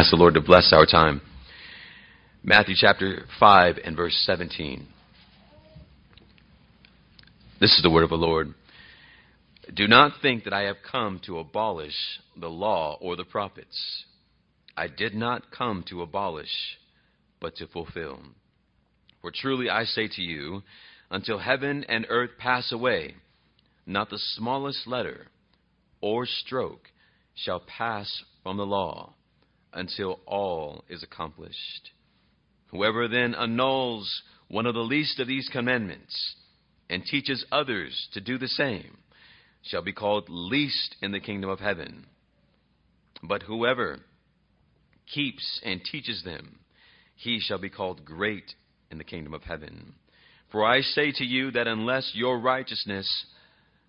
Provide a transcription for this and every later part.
Ask the Lord to bless our time. Matthew chapter 5 and verse 17. This is the word of the Lord. Do not think that I have come to abolish the law or the prophets. I did not come to abolish, but to fulfill. For truly I say to you, until heaven and earth pass away, not the smallest letter or stroke shall pass from the law until all is accomplished. Whoever then annuls one of the least of these commandments and teaches others to do the same shall be called least in the kingdom of heaven. But whoever keeps and teaches them, he shall be called great in the kingdom of heaven. For I say to you that unless your righteousness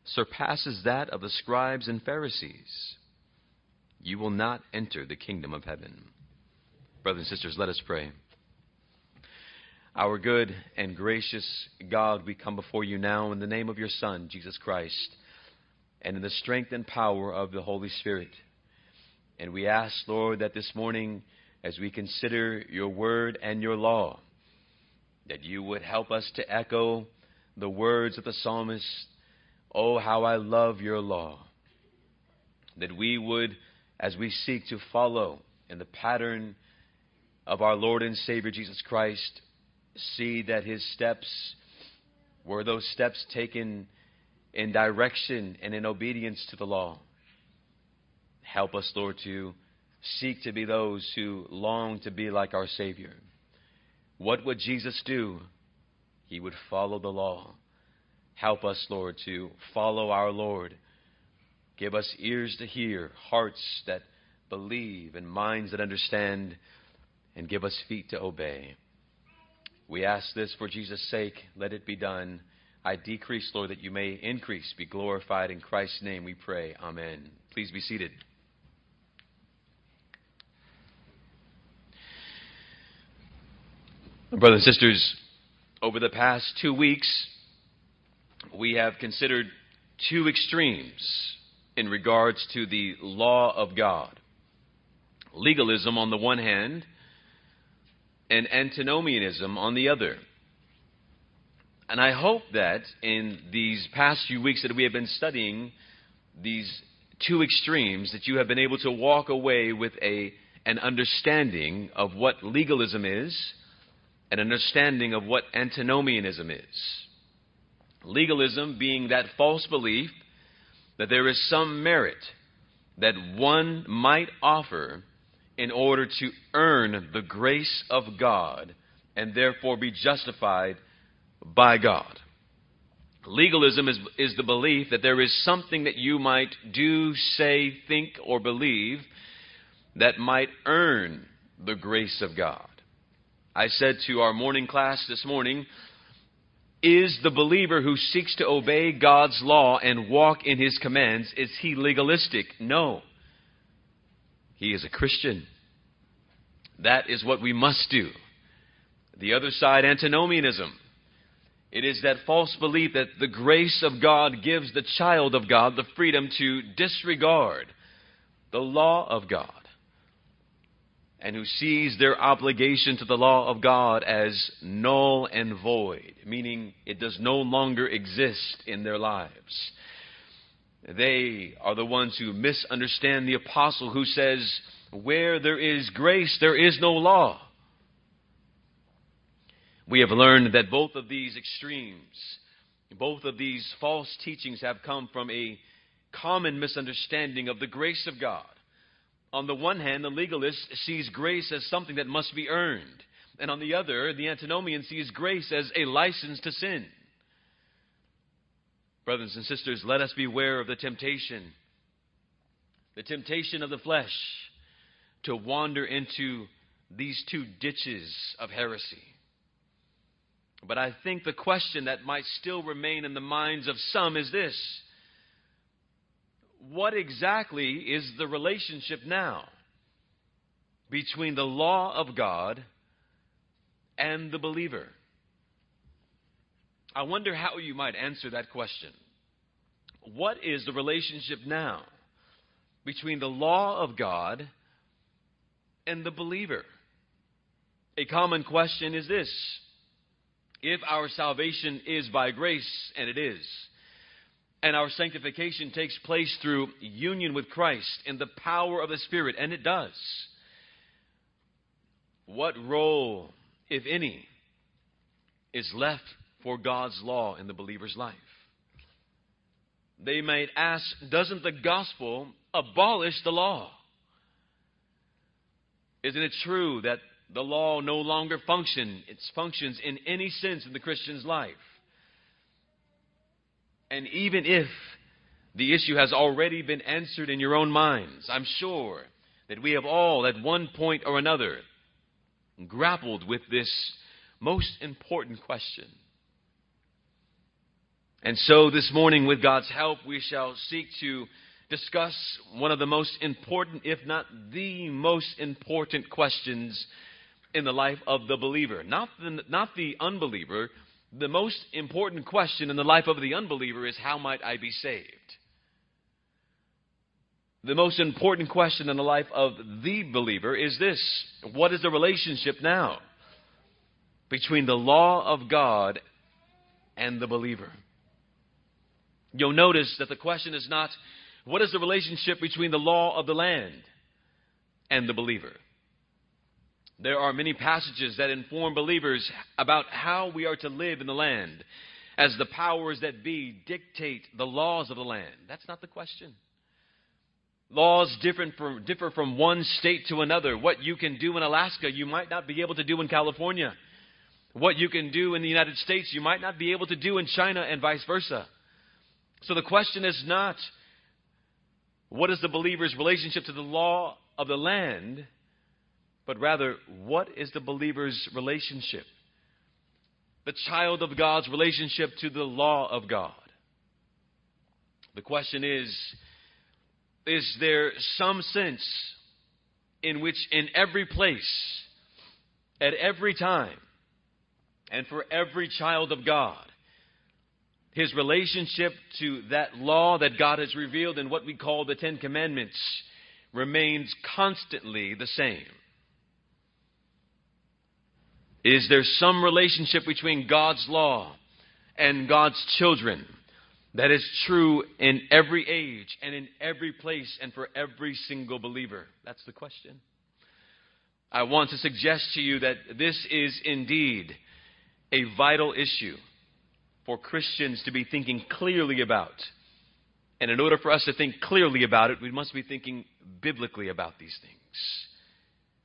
surpasses that of the scribes and Pharisees, you will not enter the kingdom of heaven. Brothers and sisters, let us pray. Our good and gracious God, we come before you now in the name of your Son, Jesus Christ, and in the strength and power of the Holy Spirit. And we ask, Lord, that this morning, as we consider your word and your law, that you would help us to echo the words of the psalmist, Oh, how I love your law. That we would as we seek to follow in the pattern of our Lord and Savior Jesus Christ, see that his steps were those steps taken in direction and in obedience to the law. Help us, Lord, to seek to be those who long to be like our Savior. What would Jesus do? He would follow the law. Help us, Lord, to follow our Lord Give us ears to hear, hearts that believe, and minds that understand, and give us feet to obey. We ask this for Jesus' sake. Let it be done. I decrease, Lord, that you may increase, be glorified. In Christ's name we pray. Amen. Please be seated. Brothers and sisters, over the past two weeks, we have considered two extremes in regards to the law of God. Legalism on the one hand, and antinomianism on the other. And I hope that in these past few weeks that we have been studying these two extremes, that you have been able to walk away with a, an understanding of what legalism is, an understanding of what antinomianism is. Legalism being that false belief that there is some merit that one might offer in order to earn the grace of God and therefore be justified by God. Legalism is, is the belief that there is something that you might do, say, think, or believe that might earn the grace of God. I said to our morning class this morning is the believer who seeks to obey God's law and walk in his commands, is he legalistic? No. He is a Christian. That is what we must do. The other side, antinomianism. It is that false belief that the grace of God gives the child of God the freedom to disregard the law of God and who sees their obligation to the law of God as null and void, meaning it does no longer exist in their lives. They are the ones who misunderstand the apostle who says, Where there is grace, there is no law. We have learned that both of these extremes, both of these false teachings have come from a common misunderstanding of the grace of God on the one hand, the legalist sees grace as something that must be earned. And on the other, the antinomian sees grace as a license to sin. Brothers and sisters, let us beware of the temptation, the temptation of the flesh to wander into these two ditches of heresy. But I think the question that might still remain in the minds of some is this what exactly is the relationship now between the law of God and the believer? I wonder how you might answer that question. What is the relationship now between the law of God and the believer. A common question is this If our salvation is by grace, and it is, and our sanctification takes place through union with Christ in the power of the Spirit, and it does, what role, if any, is left for God's law in the believer's life? They might ask, doesn't the gospel abolish the law? Isn't it true that the law no longer function, it functions in any sense in the Christian's life? And even if the issue has already been answered in your own minds, I'm sure that we have all, at one point or another, grappled with this most important question. And so this morning, with God's help, we shall seek to discuss one of the most important, if not the most important questions in the life of the believer. Not the, not the unbeliever. The most important question in the life of the unbeliever is how might I be saved? The most important question in the life of the believer is this What is the relationship now between the law of God and the believer? You'll notice that the question is not what is the relationship between the law of the land and the believer? There are many passages that inform believers about how we are to live in the land as the powers that be dictate the laws of the land. That's not the question. Laws from, differ from one state to another. What you can do in Alaska, you might not be able to do in California. What you can do in the United States, you might not be able to do in China, and vice versa. So the question is not what is the believer's relationship to the law of the land, but rather what is the believer's relationship, the child of God's relationship to the law of God. The question is Is there some sense in which, in every place, at every time, and for every child of God, his relationship to that law that God has revealed in what we call the Ten Commandments remains constantly the same. Is there some relationship between God's law and God's children that is true in every age and in every place and for every single believer? That's the question. I want to suggest to you that this is indeed a vital issue for Christians to be thinking clearly about. And in order for us to think clearly about it, we must be thinking biblically about these things.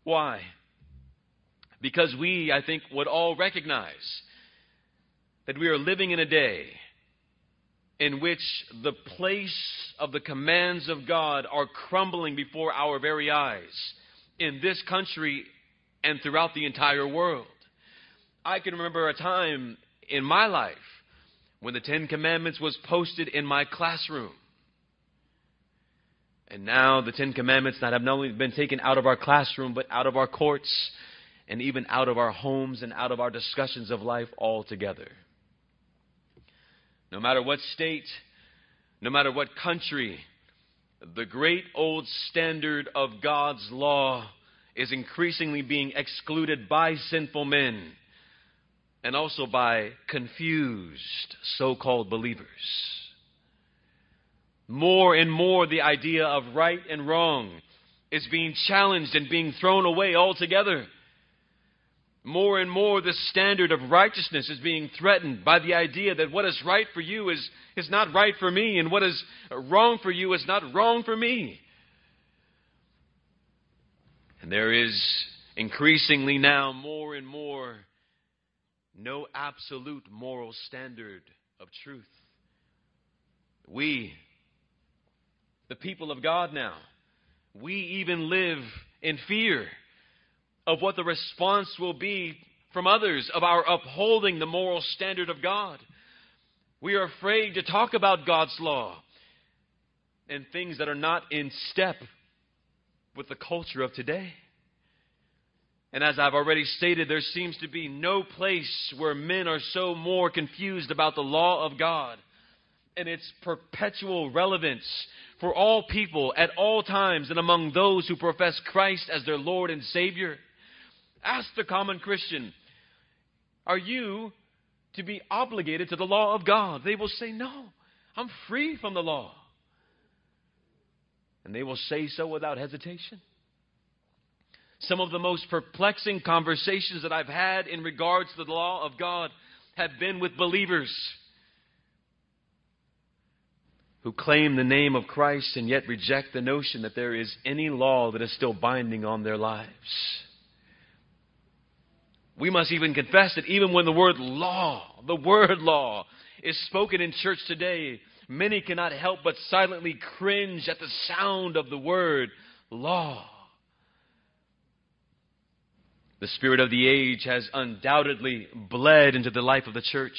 Why? Because we, I think, would all recognize that we are living in a day in which the place of the commands of God are crumbling before our very eyes in this country and throughout the entire world. I can remember a time in my life when the Ten Commandments was posted in my classroom. And now the Ten Commandments that have not only been taken out of our classroom, but out of our courts and even out of our homes and out of our discussions of life altogether. No matter what state, no matter what country, the great old standard of God's law is increasingly being excluded by sinful men and also by confused so called believers. More and more, the idea of right and wrong is being challenged and being thrown away altogether. More and more, the standard of righteousness is being threatened by the idea that what is right for you is, is not right for me, and what is wrong for you is not wrong for me. And there is increasingly now more and more no absolute moral standard of truth. We, the people of God now, we even live in fear of what the response will be from others of our upholding the moral standard of God. We are afraid to talk about God's law and things that are not in step with the culture of today. And as I've already stated, there seems to be no place where men are so more confused about the law of God and its perpetual relevance for all people at all times and among those who profess Christ as their Lord and Savior. Ask the common Christian, are you to be obligated to the law of God? They will say, No, I'm free from the law. And they will say so without hesitation. Some of the most perplexing conversations that I've had in regards to the law of God have been with believers who claim the name of Christ and yet reject the notion that there is any law that is still binding on their lives. We must even confess that even when the word law, the word law, is spoken in church today, many cannot help but silently cringe at the sound of the word law. The spirit of the age has undoubtedly bled into the life of the church.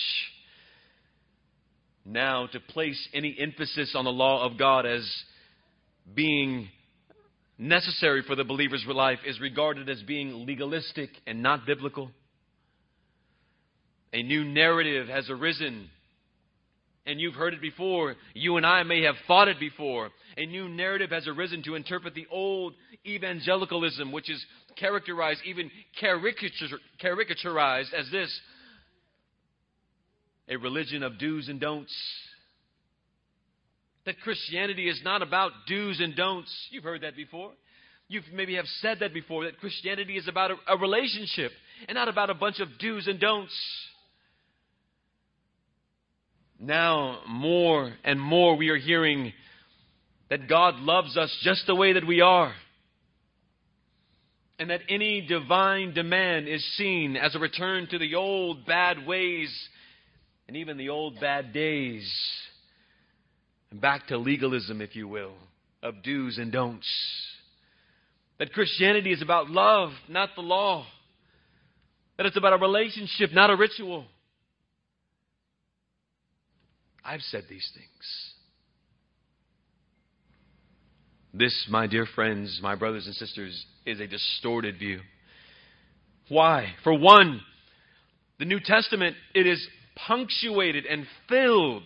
Now, to place any emphasis on the law of God as being necessary for the believer's life is regarded as being legalistic and not biblical. A new narrative has arisen, and you've heard it before. You and I may have thought it before. A new narrative has arisen to interpret the old evangelicalism, which is characterized, even caricaturized as this a religion of do's and don'ts that Christianity is not about do's and don'ts. You've heard that before. You maybe have said that before, that Christianity is about a, a relationship and not about a bunch of do's and don'ts. Now, more and more, we are hearing that God loves us just the way that we are. And that any divine demand is seen as a return to the old bad ways and even the old bad days and back to legalism, if you will, of do's and don'ts. That Christianity is about love, not the law. That it's about a relationship, not a ritual. I've said these things. This, my dear friends, my brothers and sisters, is a distorted view. Why? For one, the New Testament, it is punctuated and filled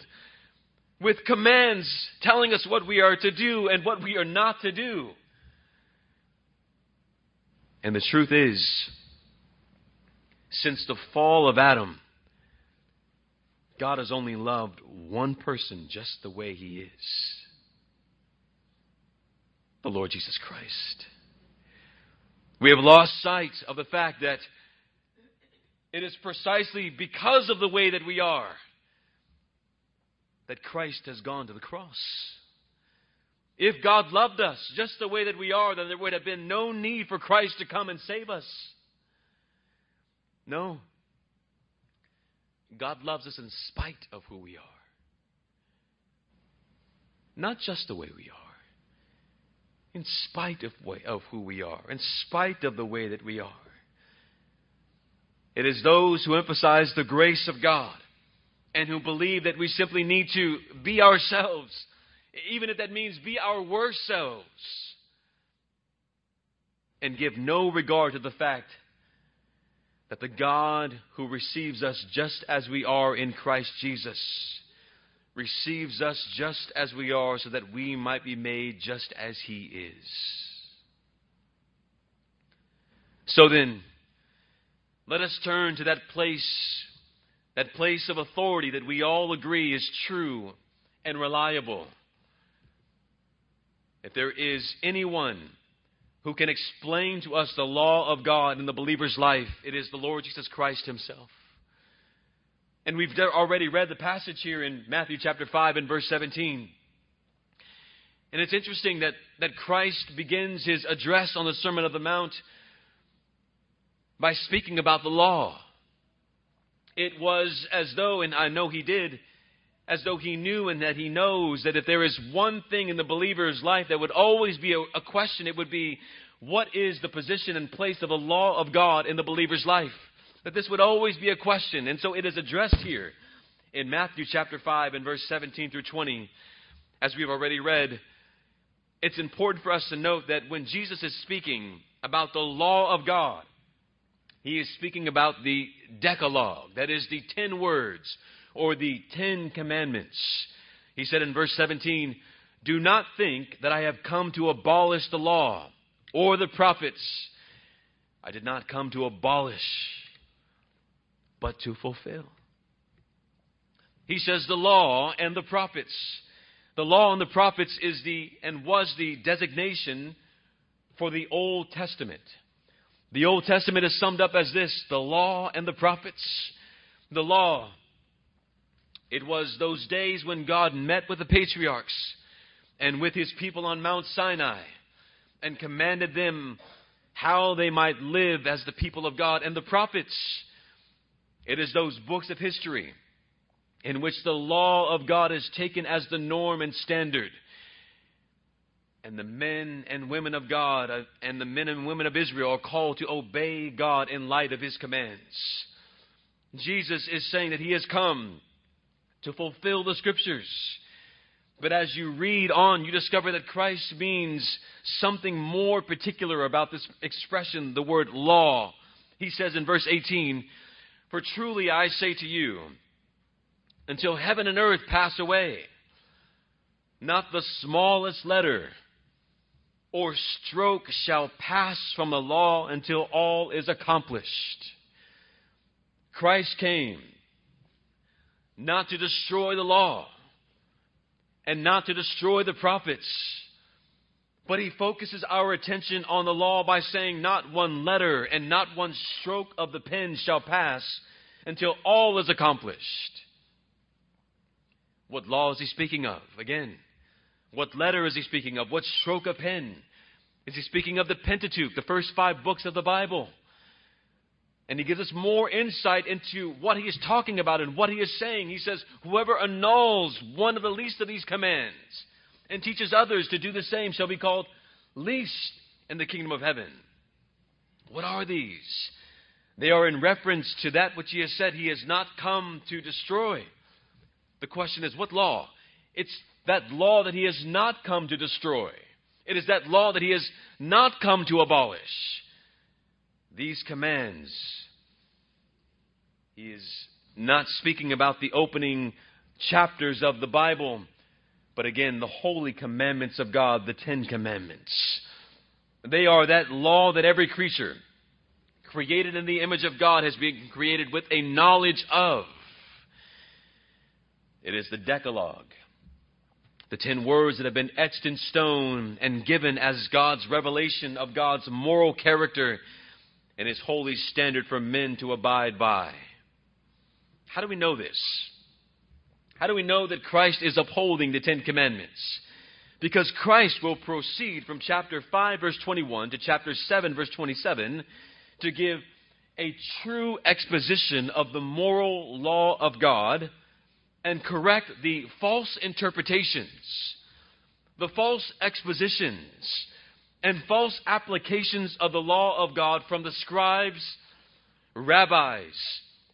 with commands telling us what we are to do and what we are not to do. And the truth is, since the fall of Adam, God has only loved one person just the way he is the Lord Jesus Christ. We have lost sight of the fact that it is precisely because of the way that we are that Christ has gone to the cross. If God loved us just the way that we are, then there would have been no need for Christ to come and save us. No. God loves us in spite of who we are. Not just the way we are. In spite of, way, of who we are. In spite of the way that we are. It is those who emphasize the grace of God and who believe that we simply need to be ourselves, even if that means be our worst selves, and give no regard to the fact that the God who receives us just as we are in Christ Jesus receives us just as we are so that we might be made just as He is. So then, let us turn to that place that place of authority that we all agree is true and reliable. If there is anyone who can explain to us the law of God in the believer's life, it is the Lord Jesus Christ Himself. And we've already read the passage here in Matthew chapter 5 and verse 17. And it's interesting that, that Christ begins his address on the Sermon of the Mount by speaking about the law. It was as though, and I know he did, as though he knew and that he knows that if there is one thing in the believer's life that would always be a, a question, it would be what is the position and place of the law of God in the believer's life? That this would always be a question. And so it is addressed here in Matthew chapter 5 and verse 17 through 20. As we've already read, it's important for us to note that when Jesus is speaking about the law of God, he is speaking about the Decalogue, that is, the ten words or the ten commandments. He said in verse 17, Do not think that I have come to abolish the law or the prophets. I did not come to abolish, but to fulfill. He says the law and the prophets. The law and the prophets is the and was the designation for the Old Testament. The Old Testament is summed up as this the law and the prophets. The law. It was those days when God met with the patriarchs and with his people on Mount Sinai and commanded them how they might live as the people of God. And the prophets, it is those books of history in which the law of God is taken as the norm and standard and the men and women of God uh, and the men and women of Israel are called to obey God in light of his commands. Jesus is saying that he has come to fulfill the scriptures. But as you read on, you discover that Christ means something more particular about this expression, the word law. He says in verse 18, For truly I say to you, until heaven and earth pass away, not the smallest letter or stroke shall pass from the law until all is accomplished. Christ came not to destroy the law and not to destroy the prophets, but he focuses our attention on the law by saying, Not one letter and not one stroke of the pen shall pass until all is accomplished. What law is he speaking of? Again, what letter is he speaking of? What stroke of pen? Is he speaking of the Pentateuch, the first five books of the Bible? And he gives us more insight into what he is talking about and what he is saying. He says, Whoever annuls one of the least of these commands and teaches others to do the same shall be called least in the kingdom of heaven. What are these? They are in reference to that which he has said he has not come to destroy. The question is, what law? It's that law that he has not come to destroy. It is that law that he has not come to abolish. These commands. He is not speaking about the opening chapters of the Bible, but again, the holy commandments of God, the Ten Commandments. They are that law that every creature created in the image of God has been created with a knowledge of. It is the Decalogue the ten words that have been etched in stone and given as God's revelation of God's moral character and his holy standard for men to abide by. How do we know this? How do we know that Christ is upholding the Ten Commandments? Because Christ will proceed from chapter 5, verse 21 to chapter 7, verse 27 to give a true exposition of the moral law of God and correct the false interpretations, the false expositions, and false applications of the law of God from the scribes, rabbis,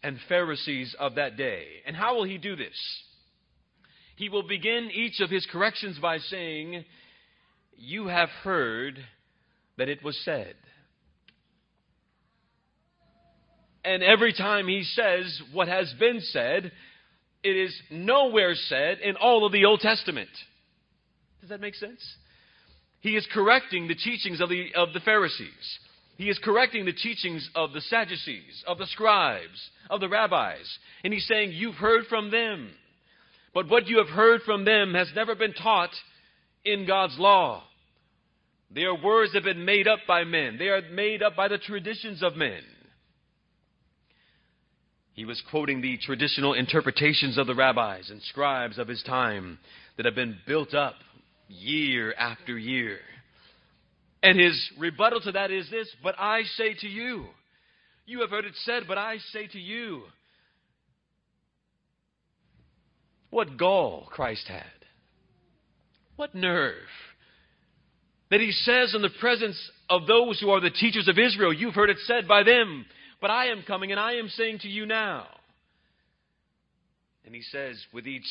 and Pharisees of that day. And how will he do this? He will begin each of his corrections by saying, You have heard that it was said. And every time he says what has been said, it is nowhere said in all of the Old Testament. Does that make sense? He is correcting the teachings of the, of the Pharisees. He is correcting the teachings of the Sadducees, of the scribes, of the rabbis. And he's saying, You've heard from them. But what you have heard from them has never been taught in God's law. Their words have been made up by men, they are made up by the traditions of men. He was quoting the traditional interpretations of the rabbis and scribes of his time that have been built up year after year. And his rebuttal to that is this But I say to you, you have heard it said, but I say to you. What gall Christ had. What nerve. That he says in the presence of those who are the teachers of Israel, You've heard it said by them, but I am coming and I am saying to you now. And he says, with each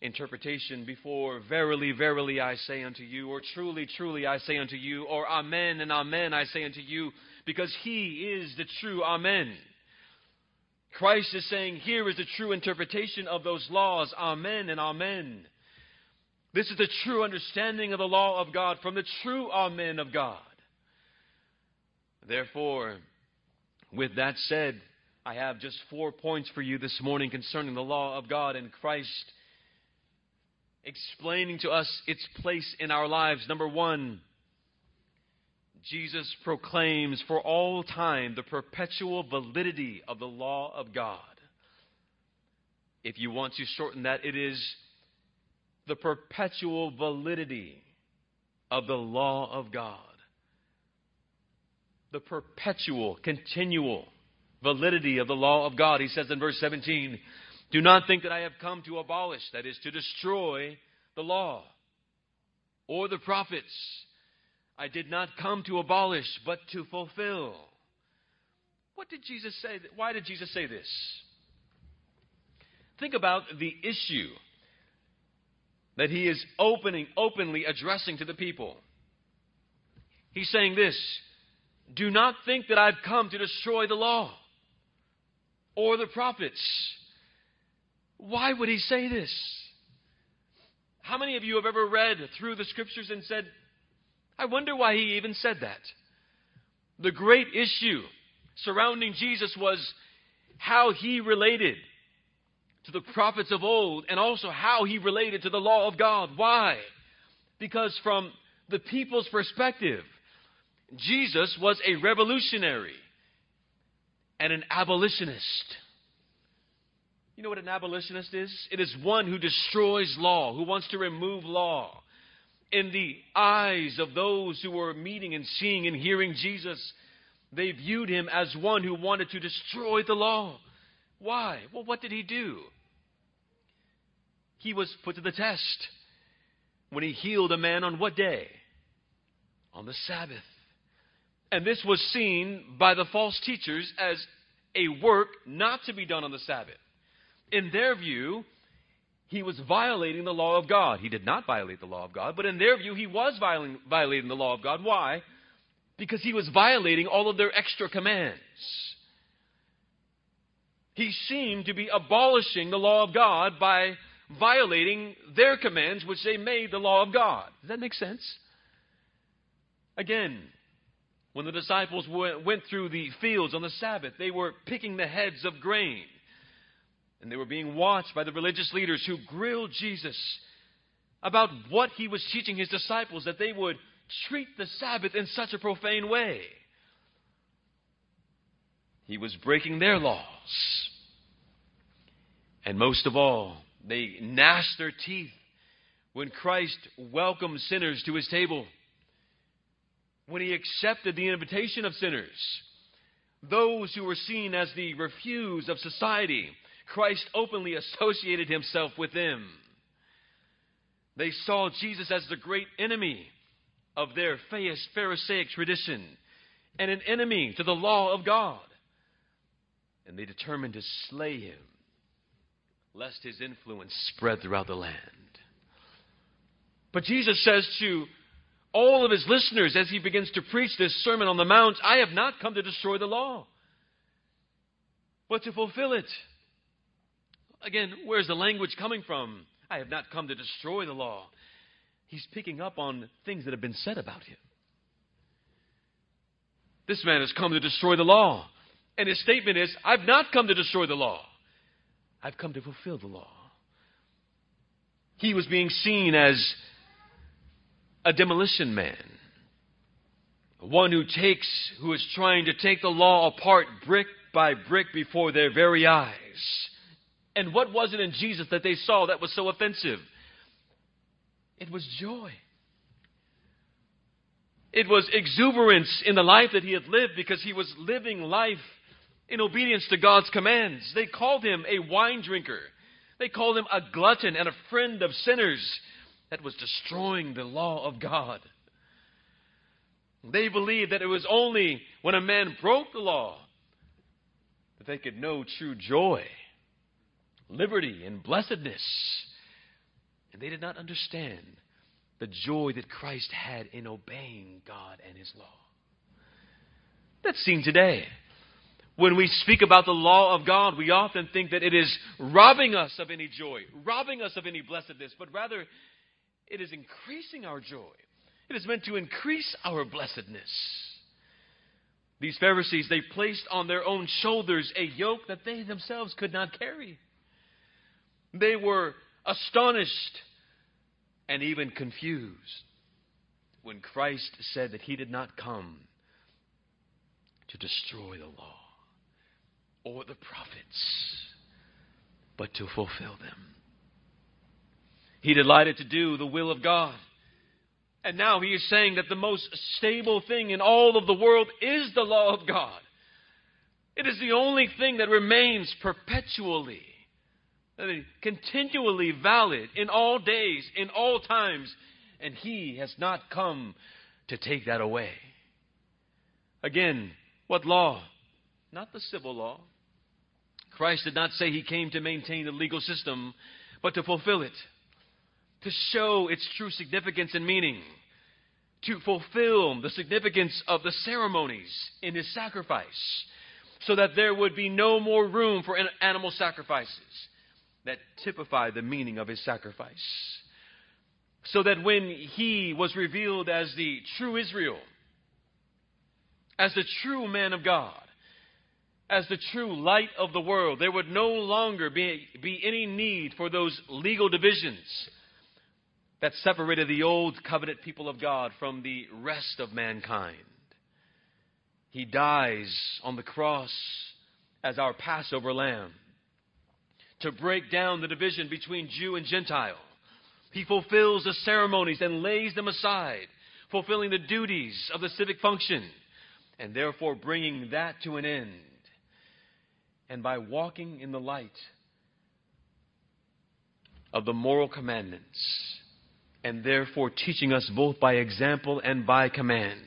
interpretation before, Verily, verily, I say unto you, or Truly, truly, I say unto you, or Amen and Amen, I say unto you, because he is the true Amen. Christ is saying, Here is the true interpretation of those laws, Amen and Amen. This is the true understanding of the law of God from the true Amen of God. Therefore, with that said, I have just four points for you this morning concerning the law of God and Christ explaining to us its place in our lives. Number one, Jesus proclaims for all time the perpetual validity of the law of God. If you want to shorten that, it is the perpetual validity of the law of God. The perpetual, continual validity of the law of God. He says in verse 17, Do not think that I have come to abolish, that is, to destroy the law or the prophets. I did not come to abolish, but to fulfill. What did Jesus say? Why did Jesus say this? Think about the issue that he is opening, openly addressing to the people. He's saying this Do not think that I've come to destroy the law or the prophets. Why would he say this? How many of you have ever read through the scriptures and said, I wonder why he even said that? The great issue surrounding Jesus was how he related to the prophets of old and also how he related to the law of God. Why? Because from the people's perspective, Jesus was a revolutionary and an abolitionist. You know what an abolitionist is? It is one who destroys law, who wants to remove law. In the eyes of those who were meeting and seeing and hearing Jesus, they viewed him as one who wanted to destroy the law. Why? Well, what did he do? He was put to the test when he healed a man on what day? On the Sabbath. And this was seen by the false teachers as a work not to be done on the Sabbath. In their view, he was violating the law of God. He did not violate the law of God, but in their view, he was violating, violating the law of God. Why? Because he was violating all of their extra commands. He seemed to be abolishing the law of God by violating their commands, which they made the law of God. Does that make sense? Again, when the disciples went through the fields on the Sabbath, they were picking the heads of grain. And they were being watched by the religious leaders who grilled Jesus about what he was teaching his disciples, that they would treat the Sabbath in such a profane way. He was breaking their laws. And most of all, they gnashed their teeth when Christ welcomed sinners to his table, when he accepted the invitation of sinners, those who were seen as the refuse of society. Christ openly associated himself with them. They saw Jesus as the great enemy of their Pharisaic tradition and an enemy to the law of God. And they determined to slay him lest his influence spread throughout the land. But Jesus says to all of his listeners as he begins to preach this Sermon on the Mount, I have not come to destroy the law, but to fulfill it. Again, where's the language coming from? I have not come to destroy the law. He's picking up on things that have been said about him. This man has come to destroy the law. And his statement is, I've not come to destroy the law. I've come to fulfill the law. He was being seen as a demolition man, one who takes, who is trying to take the law apart brick by brick before their very eyes. And what was it in Jesus that they saw that was so offensive? It was joy. It was exuberance in the life that he had lived because he was living life in obedience to God's commands. They called him a wine drinker. They called him a glutton and a friend of sinners that was destroying the law of God. They believed that it was only when a man broke the law that they could know true joy, liberty, and blessedness. And they did not understand the joy that Christ had in obeying God and His law. That's seen today. When we speak about the law of God, we often think that it is robbing us of any joy, robbing us of any blessedness, but rather it is increasing our joy. It is meant to increase our blessedness. These Pharisees, they placed on their own shoulders a yoke that they themselves could not carry. They were astonished and even confused when Christ said that he did not come to destroy the law or the prophets, but to fulfill them. He delighted to do the will of God. And now he is saying that the most stable thing in all of the world is the law of God. It is the only thing that remains perpetually, continually valid in all days, in all times, and he has not come to take that away. Again, what law? Not the civil law. Christ did not say he came to maintain the legal system, but to fulfill it, to show its true significance and meaning, to fulfill the significance of the ceremonies in his sacrifice, so that there would be no more room for animal sacrifices that typify the meaning of his sacrifice. So that when he was revealed as the true Israel, as the true man of God, as the true light of the world. There would no longer be, be any need for those legal divisions that separated the old covenant people of God from the rest of mankind. He dies on the cross as our Passover lamb to break down the division between Jew and Gentile. He fulfills the ceremonies and lays them aside, fulfilling the duties of the civic function, and therefore bringing that to an end and by walking in the light of the moral commandments, and therefore teaching us both by example and by command.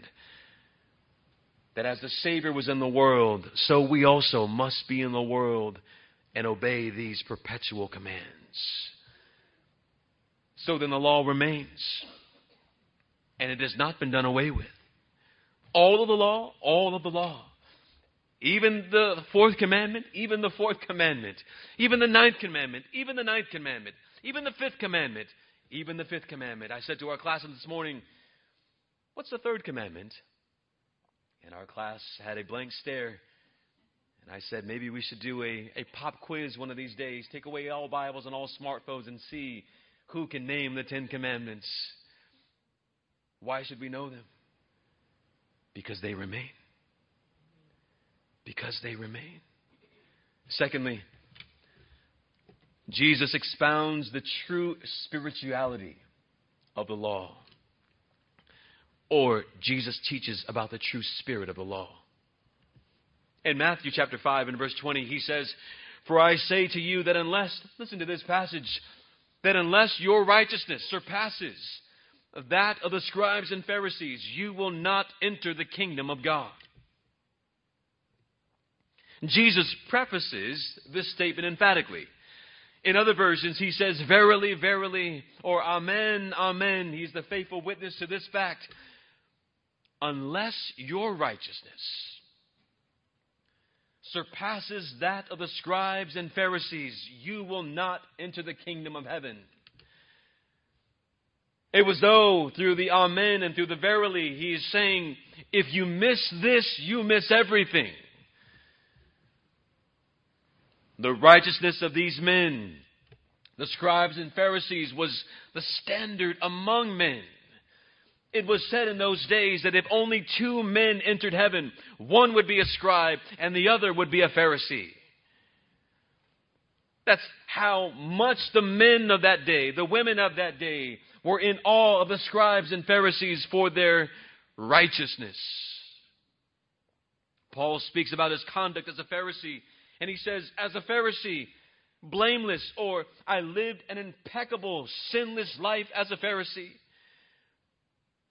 That as the Savior was in the world, so we also must be in the world and obey these perpetual commands. So then the law remains, and it has not been done away with. All of the law, all of the law even the fourth commandment, even the fourth commandment, even the ninth commandment, even the ninth commandment, even the fifth commandment, even the fifth commandment. I said to our class this morning, What's the third commandment? And our class had a blank stare. And I said, Maybe we should do a, a pop quiz one of these days. Take away all Bibles and all smartphones and see who can name the Ten Commandments. Why should we know them? Because they remain because they remain. Secondly, Jesus expounds the true spirituality of the law. Or Jesus teaches about the true spirit of the law. In Matthew chapter 5 and verse 20, he says, For I say to you that unless, listen to this passage, that unless your righteousness surpasses that of the scribes and Pharisees, you will not enter the kingdom of God. Jesus prefaces this statement emphatically. In other versions, he says, Verily, verily, or Amen, Amen. He's the faithful witness to this fact. Unless your righteousness surpasses that of the scribes and Pharisees, you will not enter the kingdom of heaven. It was though through the Amen and through the verily, he is saying, if you miss this, you miss everything. The righteousness of these men, the scribes and Pharisees, was the standard among men. It was said in those days that if only two men entered heaven, one would be a scribe and the other would be a Pharisee. That's how much the men of that day, the women of that day, were in awe of the scribes and Pharisees for their righteousness. Paul speaks about his conduct as a Pharisee and he says, as a Pharisee, blameless, or I lived an impeccable, sinless life as a Pharisee.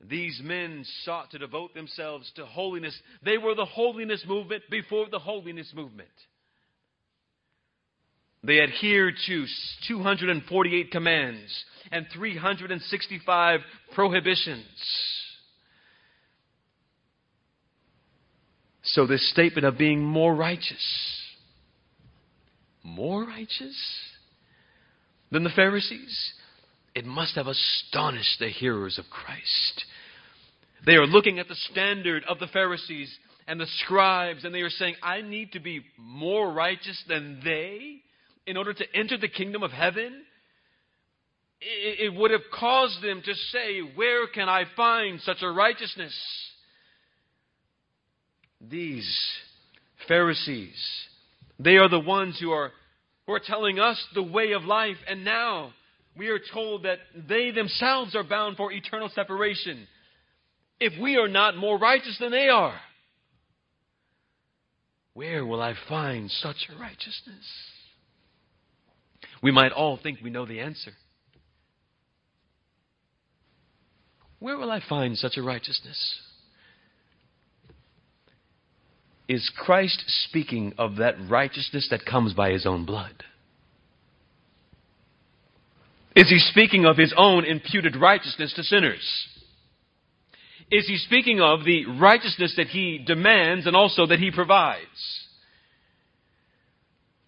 These men sought to devote themselves to holiness. They were the holiness movement before the holiness movement. They adhered to 248 commands and 365 prohibitions. So, this statement of being more righteous more righteous than the Pharisees it must have astonished the hearers of Christ. They are looking at the standard of the Pharisees and the scribes, and they are saying, I need to be more righteous than they in order to enter the kingdom of heaven. It, would have caused them to say, Where can I find such a righteousness? These Pharisees, they are the ones who are, who are telling us the way of life, and now we are told that they themselves are bound for eternal separation if we are not more righteous than they are. Where will I find such a righteousness? We might all think we know the answer. Where will I find such a righteousness? Is Christ speaking of that righteousness that comes by his own blood? Is he speaking of his own imputed righteousness to sinners? Is he speaking of the righteousness that he demands and also that he provides?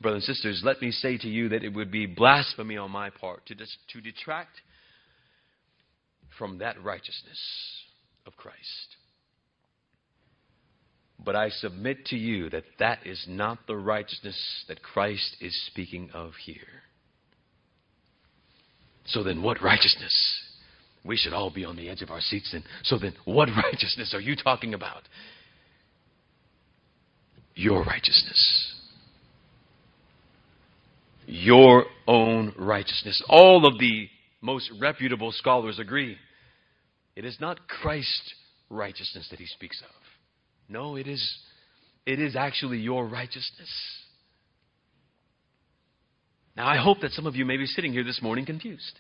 Brothers and sisters, let me say to you that it would be blasphemy on my part to, to detract from that righteousness of Christ. But I submit to you that that is not the righteousness that Christ is speaking of here. So then, what righteousness? We should all be on the edge of our seats then. So then, what righteousness are you talking about? Your righteousness. Your own righteousness. All of the most reputable scholars agree. It is not Christ's righteousness that he speaks of. No, it is, it is actually your righteousness. Now, I hope that some of you may be sitting here this morning confused.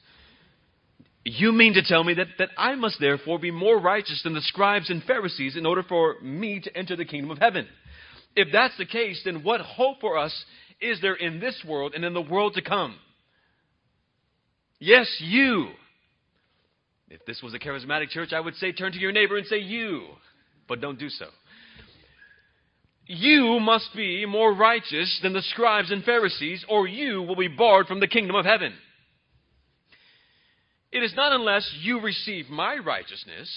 You mean to tell me that, that I must therefore be more righteous than the scribes and Pharisees in order for me to enter the kingdom of heaven? If that's the case, then what hope for us is there in this world and in the world to come? Yes, you. If this was a charismatic church, I would say turn to your neighbor and say you, but don't do so. You must be more righteous than the scribes and Pharisees, or you will be barred from the kingdom of heaven. It is not unless you receive my righteousness,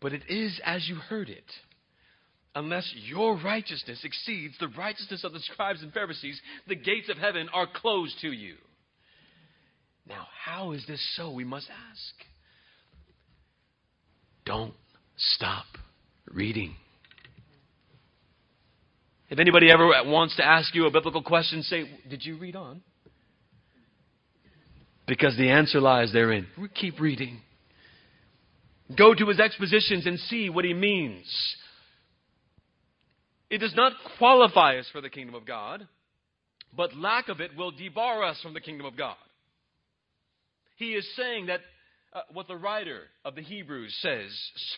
but it is as you heard it. Unless your righteousness exceeds the righteousness of the scribes and Pharisees, the gates of heaven are closed to you. Now, how is this so? We must ask. Don't stop reading. If anybody ever wants to ask you a biblical question, say, Did you read on? Because the answer lies therein. Keep reading. Go to his expositions and see what he means. It does not qualify us for the kingdom of God, but lack of it will debar us from the kingdom of God. He is saying that uh, what the writer of the Hebrews says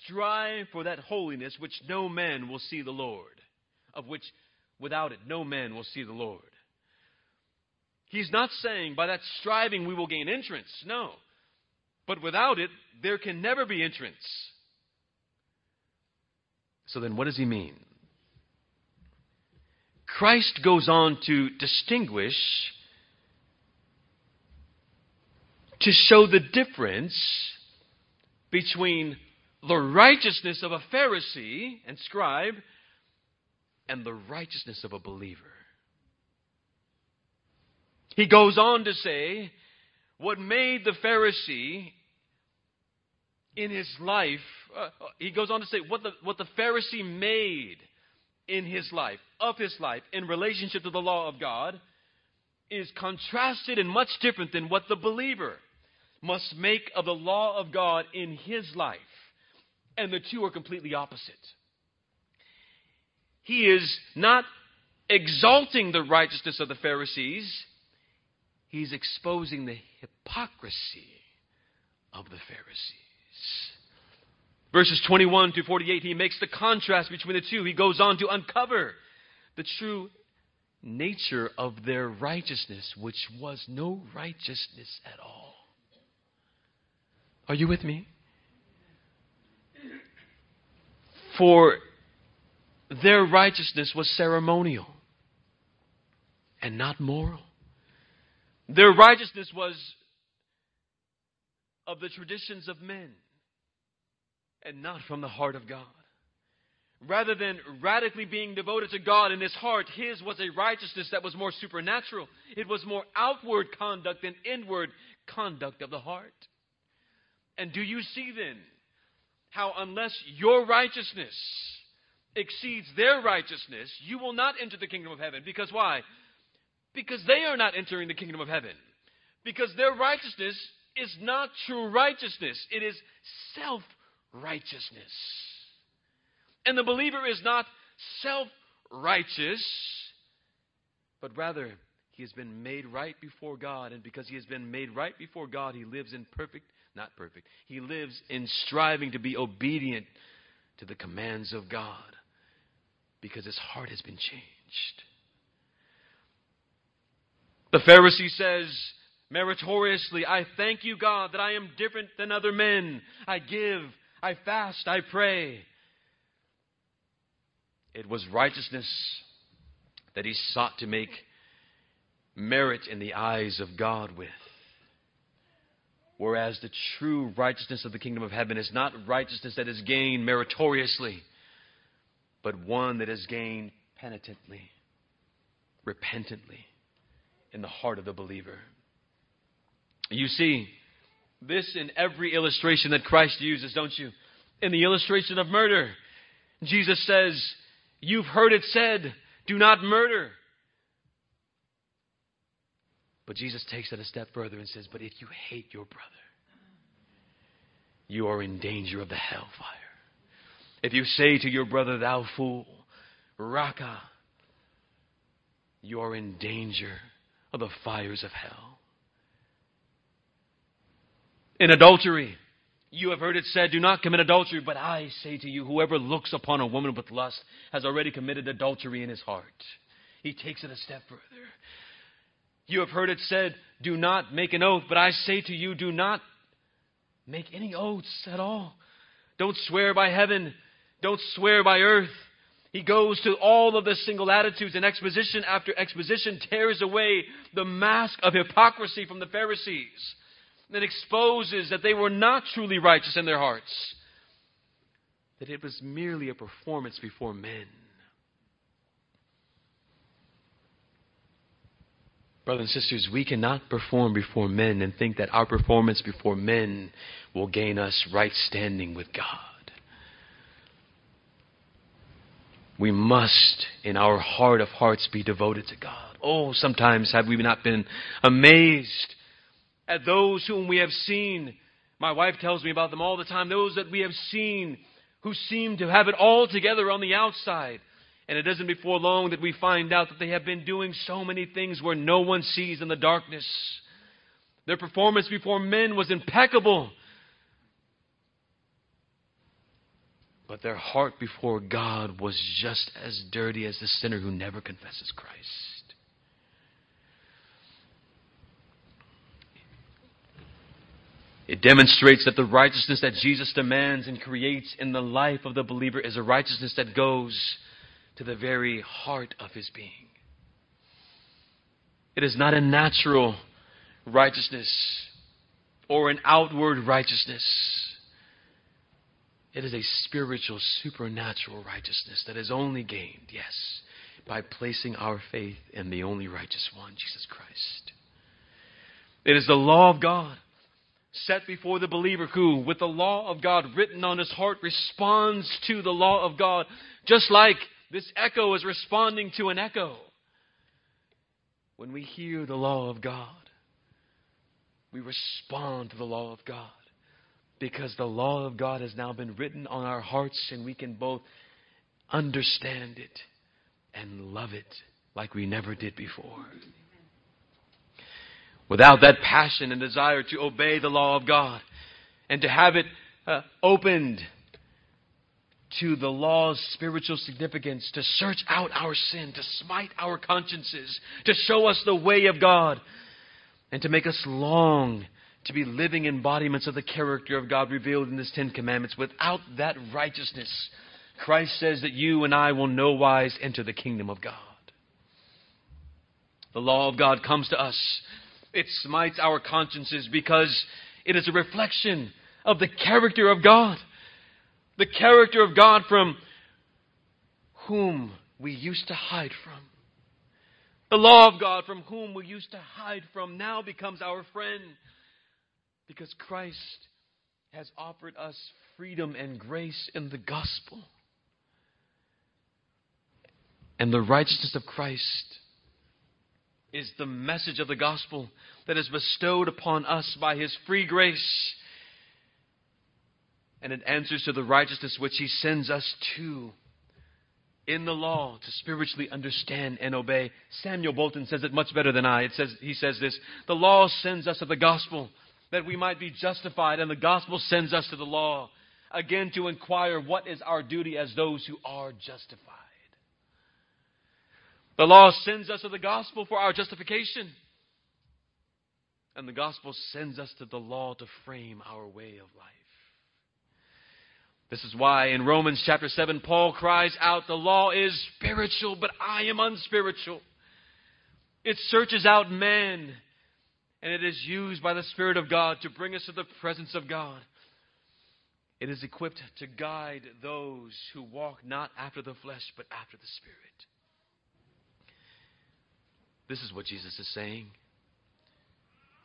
strive for that holiness which no man will see the Lord of which without it no man will see the Lord. He's not saying by that striving we will gain entrance. No. But without it, there can never be entrance. So then, what does he mean? Christ goes on to distinguish, to show the difference between the righteousness of a Pharisee and scribe and the righteousness of a believer. He goes on to say, what made the Pharisee in his life, uh, he goes on to say, what the, what the Pharisee made in his life, of his life, in relationship to the law of God, is contrasted and much different than what the believer must make of the law of God in his life. And the two are completely opposite. He is not exalting the righteousness of the Pharisees, he's exposing the hypocrisy of the Pharisees. Verses 21 to 48, he makes the contrast between the two. He goes on to uncover the true nature of their righteousness, which was no righteousness at all. Are you with me? For their righteousness was ceremonial and not moral. Their righteousness was of the traditions of men and not from the heart of God. Rather than radically being devoted to God in his heart, his was a righteousness that was more supernatural. It was more outward conduct than inward conduct of the heart. And do you see then how, unless your righteousness exceeds their righteousness, you will not enter the kingdom of heaven? Because why? Because they are not entering the kingdom of heaven. Because their righteousness is not true righteousness, it is self righteousness. And the believer is not self righteous, but rather he has been made right before God. And because he has been made right before God, he lives in perfect, not perfect, he lives in striving to be obedient to the commands of God because his heart has been changed. The Pharisee says, meritoriously, I thank you, God, that I am different than other men. I give, I fast, I pray. It was righteousness that he sought to make merit in the eyes of God with. Whereas the true righteousness of the kingdom of heaven is not righteousness that is gained meritoriously, but one that is gained penitently, repentantly in the heart of the believer. You see this in every illustration that Christ uses, don't you? In the illustration of murder, Jesus says, You've heard it said, do not murder. But Jesus takes it a step further and says, But if you hate your brother, you are in danger of the hellfire. If you say to your brother, Thou fool, Raca, you are in danger of the fires of hell. In adultery, you have heard it said, Do not commit adultery, but I say to you, whoever looks upon a woman with lust has already committed adultery in his heart. He takes it a step further. You have heard it said, Do not make an oath, but I say to you, do not make any oaths at all. Don't swear by heaven, don't swear by earth. He goes to all of the single attitudes, and exposition after exposition tears away the mask of hypocrisy from the Pharisees and exposes that they were not truly righteous in their hearts, that it was merely a performance before men. Brothers and sisters, we cannot perform before men and think that our performance before men will gain us right standing with God. We must, in our heart of hearts, be devoted to God. Oh, sometimes have we not been amazed at those whom we have seen? My wife tells me about them all the time. Those that we have seen who seem to have it all together on the outside, and it isn't before long that we find out that they have been doing so many things where no one sees in the darkness. Their performance before men was impeccable. But their heart before God was just as dirty as the sinner who never confesses Christ. It demonstrates that the righteousness that Jesus demands and creates in the life of the believer is a righteousness that goes to the very heart of his being. It is not a natural righteousness or an outward righteousness. It is a spiritual, supernatural righteousness that is only gained, yes, by placing our faith in the only righteous one, Jesus Christ. It is the law of God set before the believer who, with the law of God written on his heart, responds to the law of God, just like this echo is responding to an echo. When we hear the law of God, we respond to the law of God because the law of God has now been written on our hearts and we can both understand it and love it like we never did before. Without that passion and desire to obey the law of God and to have it uh, opened to the law's spiritual significance, to search out our sin, to smite our consciences, to show us the way of God, and to make us long to be living embodiments of the character of God revealed in His Ten Commandments. Without that righteousness, Christ says that you and I will no wise enter the kingdom of God. The law of God comes to us, it smites our consciences because it is a reflection of the character of God. The character of God from whom we used to hide from. The law of God from whom we used to hide from now becomes our friend because Christ has offered us freedom and grace in the gospel. And the righteousness of Christ is the message of the gospel that is bestowed upon us by his free grace. And it answers to the righteousness which he sends us to in the law to spiritually understand and obey. Samuel Bolton says it much better than I. It says, he says this The law sends us to the gospel that we might be justified, and the gospel sends us to the law again to inquire what is our duty as those who are justified. The law sends us to the gospel for our justification. And the gospel sends us to the law to frame our way of life. This is why in Romans chapter 7, Paul cries out, The law is spiritual, but I am unspiritual. It searches out man, and it is used by the Spirit of God to bring us to the presence of God. It is equipped to guide those who walk not after the flesh, but after the Spirit. This is what Jesus is saying.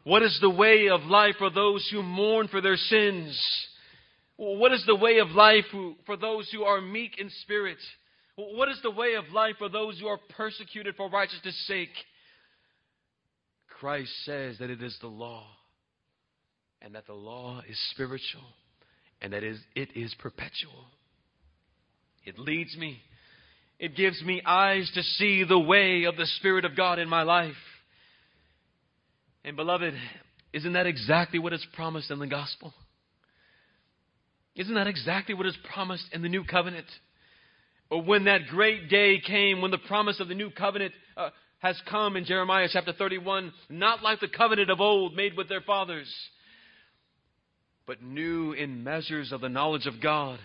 What is the way of life for those who mourn for their sins? What is the way of life for those who are meek in spirit? What is the way of life for those who are persecuted for righteousness' sake? Christ says that it is the law, and that the law is spiritual, and that it is perpetual. It leads me it gives me eyes to see the way of the Spirit of God in my life. And, beloved, isn't that exactly what is promised in the gospel? Isn't that exactly what is promised in the new covenant? Or when that great day came, when the promise of the new covenant uh, has come in Jeremiah chapter 31, not like the covenant of old made with their fathers, but new in measures of the knowledge of God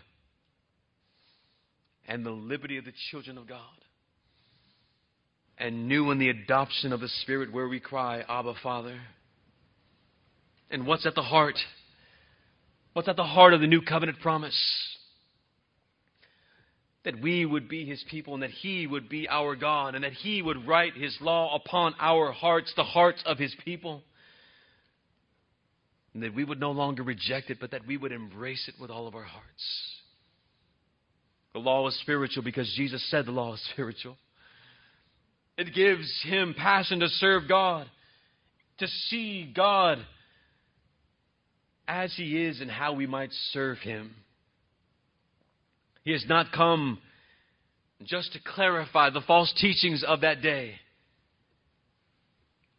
and the liberty of the children of God. And new in the adoption of the Spirit where we cry, Abba, Father. And what's at the heart? What's at the heart of the new covenant promise? That we would be his people and that he would be our God and that he would write his law upon our hearts, the hearts of his people. And that we would no longer reject it, but that we would embrace it with all of our hearts. The law is spiritual because Jesus said the law is spiritual. It gives him passion to serve God, to see God as he is and how we might serve him. He has not come just to clarify the false teachings of that day,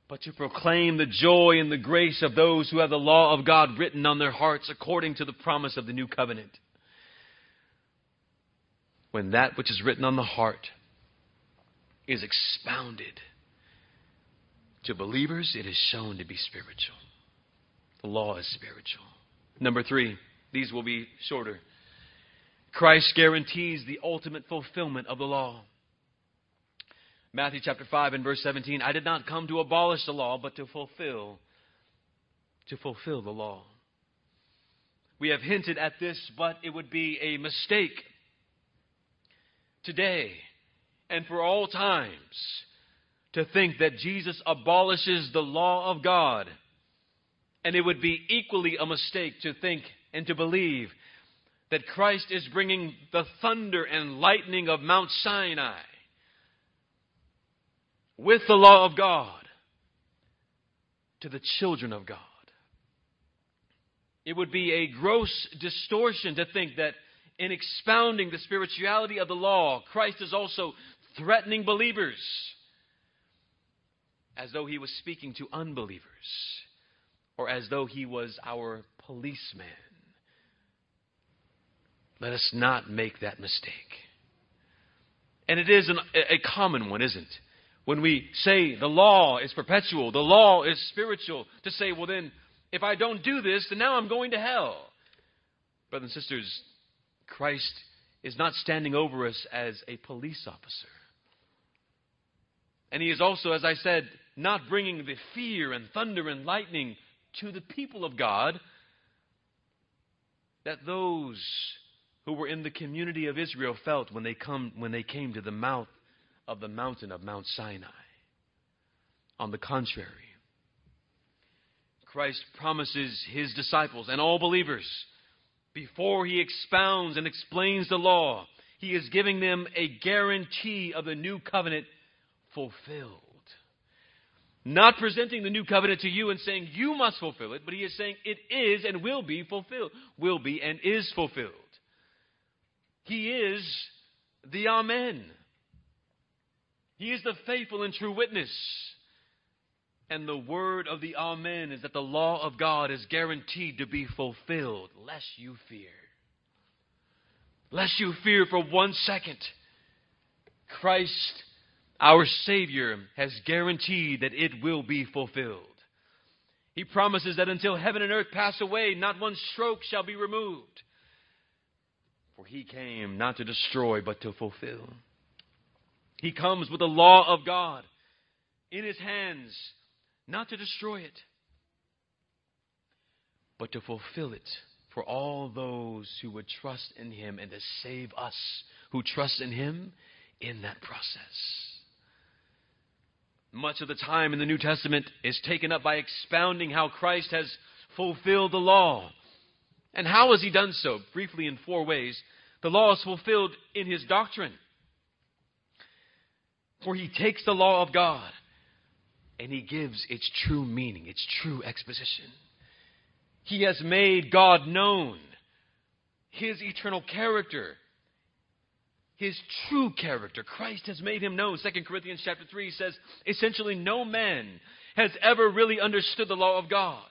but to proclaim the joy and the grace of those who have the law of God written on their hearts according to the promise of the new covenant when that which is written on the heart is expounded to believers, it is shown to be spiritual. The law is spiritual. Number three, these will be shorter. Christ guarantees the ultimate fulfillment of the law. Matthew chapter 5 and verse 17, I did not come to abolish the law, but to fulfill to fulfill the law. We have hinted at this, but it would be a mistake today and for all times to think that Jesus abolishes the law of God. And it would be equally a mistake to think and to believe that Christ is bringing the thunder and lightning of Mount Sinai with the law of God to the children of God. It would be a gross distortion to think that in expounding the spirituality of the law, Christ is also threatening believers as though he was speaking to unbelievers or as though he was our policeman. Let us not make that mistake. And it is an, a common one, isn't it? When we say the law is perpetual, the law is spiritual, to say, well, then, if I don't do this, then now I'm going to hell. Brothers and sisters, Christ is not standing over us as a police officer. And he is also, as I said, not bringing the fear and thunder and lightning to the people of God that those who were in the community of Israel felt when they, come, when they came to the mouth of the mountain of Mount Sinai. On the contrary, Christ promises his disciples and all believers before he expounds and explains the law, he is giving them a guarantee of the new covenant fulfilled. Not presenting the new covenant to you and saying you must fulfill it, but he is saying it is and will be fulfilled. Will be and is fulfilled. He is the Amen. He is the faithful and true witness. And the word of the Amen is that the law of God is guaranteed to be fulfilled, lest you fear. Lest you fear for one second. Christ our Savior has guaranteed that it will be fulfilled. He promises that until heaven and earth pass away, not one stroke shall be removed. For he came not to destroy, but to fulfill. He comes with the law of God in his hands, not to destroy it, but to fulfill it for all those who would trust in him and to save us who trust in him in that process. Much of the time in the New Testament is taken up by expounding how Christ has fulfilled the law. And how has he done so? Briefly, in four ways. The law is fulfilled in his doctrine. For he takes the law of God and he gives its true meaning, its true exposition. He has made God known, his eternal character, his true character. Christ has made him known. 2 Corinthians chapter 3 says, essentially, no man has ever really understood the law of God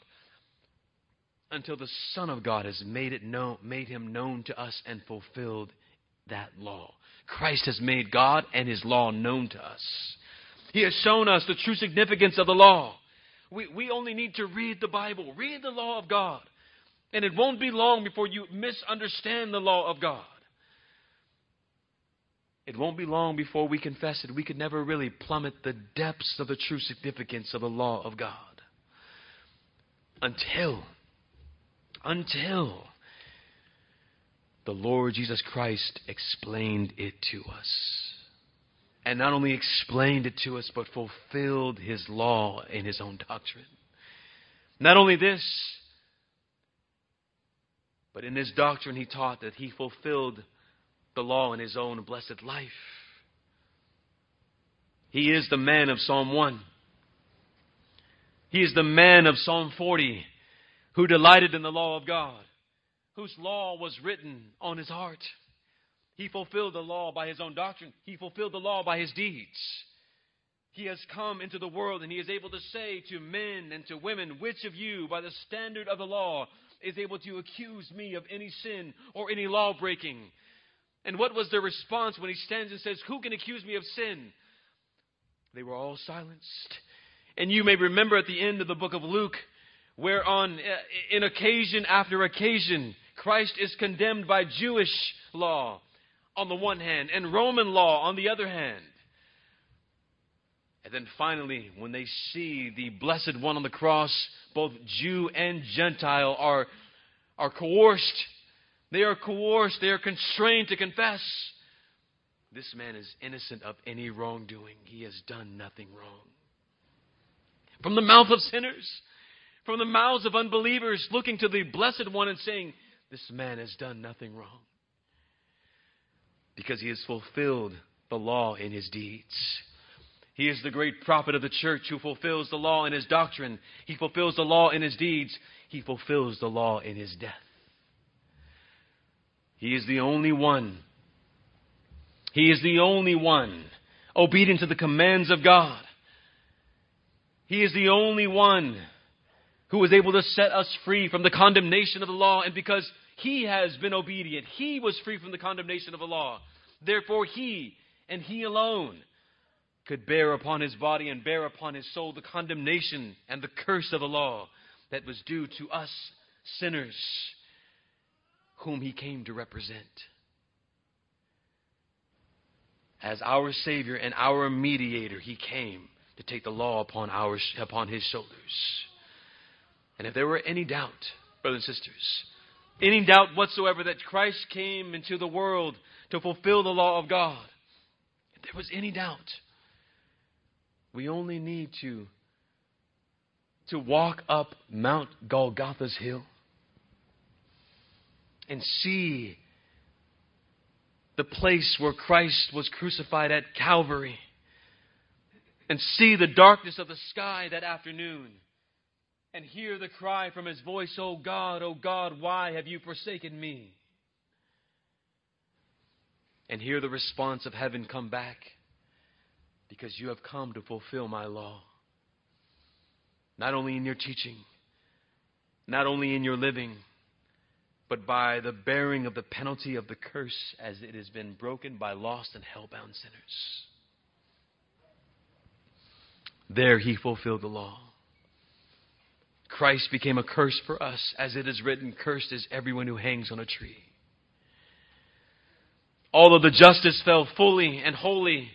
until the Son of God has made it known, made him known to us and fulfilled that law. Christ has made God and his law known to us. He has shown us the true significance of the law. We, we only need to read the Bible, read the law of God. And it won't be long before you misunderstand the law of God. It won't be long before we confess that we could never really plummet the depths of the true significance of the law of God. Until, until the Lord Jesus Christ explained it to us. And not only explained it to us, but fulfilled his law in his own doctrine. Not only this, but in his doctrine he taught that he fulfilled the law in his own blessed life. He is the man of Psalm 1. He is the man of Psalm 40 who delighted in the law of God, whose law was written on his heart. He fulfilled the law by his own doctrine. He fulfilled the law by his deeds. He has come into the world and he is able to say to men and to women, which of you, by the standard of the law, is able to accuse me of any sin or any law breaking? And what was their response when he stands and says, Who can accuse me of sin? They were all silenced. And you may remember at the end of the book of Luke, where on uh, in occasion after occasion, Christ is condemned by Jewish law on the one hand and Roman law on the other hand. And then finally, when they see the blessed one on the cross, both Jew and Gentile are, are coerced they are coerced, they are constrained to confess. This man is innocent of any wrongdoing. He has done nothing wrong. From the mouth of sinners, from the mouths of unbelievers, looking to the Blessed One and saying, This man has done nothing wrong. Because he has fulfilled the law in his deeds. He is the great prophet of the church who fulfills the law in his doctrine. He fulfills the law in his deeds. He fulfills the law in his death. He is the only one. He is the only one obedient to the commands of God. He is the only one who is able to set us free from the condemnation of the law. And because he has been obedient, he was free from the condemnation of the law. Therefore, he and he alone could bear upon his body and bear upon his soul the condemnation and the curse of the law that was due to us sinners whom he came to represent. As our Savior and our mediator, he came to take the law upon, our, upon his shoulders. And if there were any doubt, brothers and sisters, any doubt whatsoever that Christ came into the world to fulfill the law of God, if there was any doubt, we only need to, to walk up Mount Golgotha's hill and see the place where Christ was crucified at Calvary and see the darkness of the sky that afternoon and hear the cry from his voice, Oh God, oh God, why have you forsaken me? And hear the response of heaven come back because you have come to fulfill my law. Not only in your teaching, not only in your living, but by the bearing of the penalty of the curse as it has been broken by lost and hell-bound sinners. There he fulfilled the law. Christ became a curse for us, as it is written, Cursed is everyone who hangs on a tree. Although the justice fell fully and wholly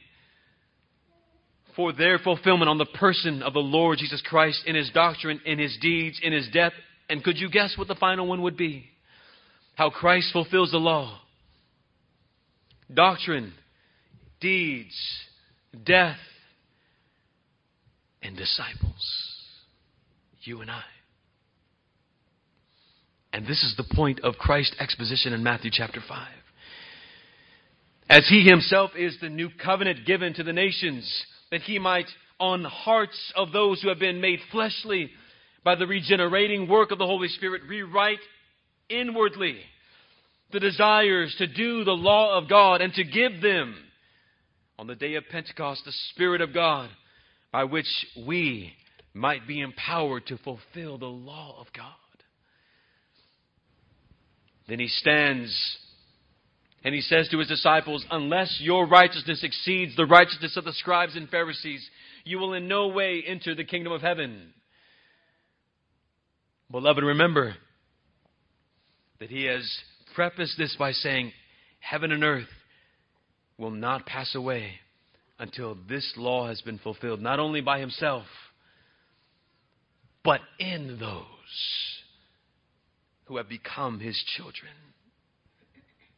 for their fulfillment on the person of the Lord Jesus Christ in his doctrine, in his deeds, in his death. And could you guess what the final one would be? How Christ fulfills the law. Doctrine, deeds, death, and disciples. You and I. And this is the point of Christ's exposition in Matthew chapter 5. As he himself is the new covenant given to the nations, that he might, on hearts of those who have been made fleshly by the regenerating work of the Holy Spirit, rewrite inwardly the desires to do the law of God and to give them on the day of Pentecost the Spirit of God by which we might be empowered to fulfill the law of God. Then he stands and he says to his disciples, Unless your righteousness exceeds the righteousness of the scribes and Pharisees, you will in no way enter the kingdom of heaven. Beloved, remember that he has prefaced this by saying, Heaven and earth will not pass away until this law has been fulfilled, not only by himself, but in those who have become his children.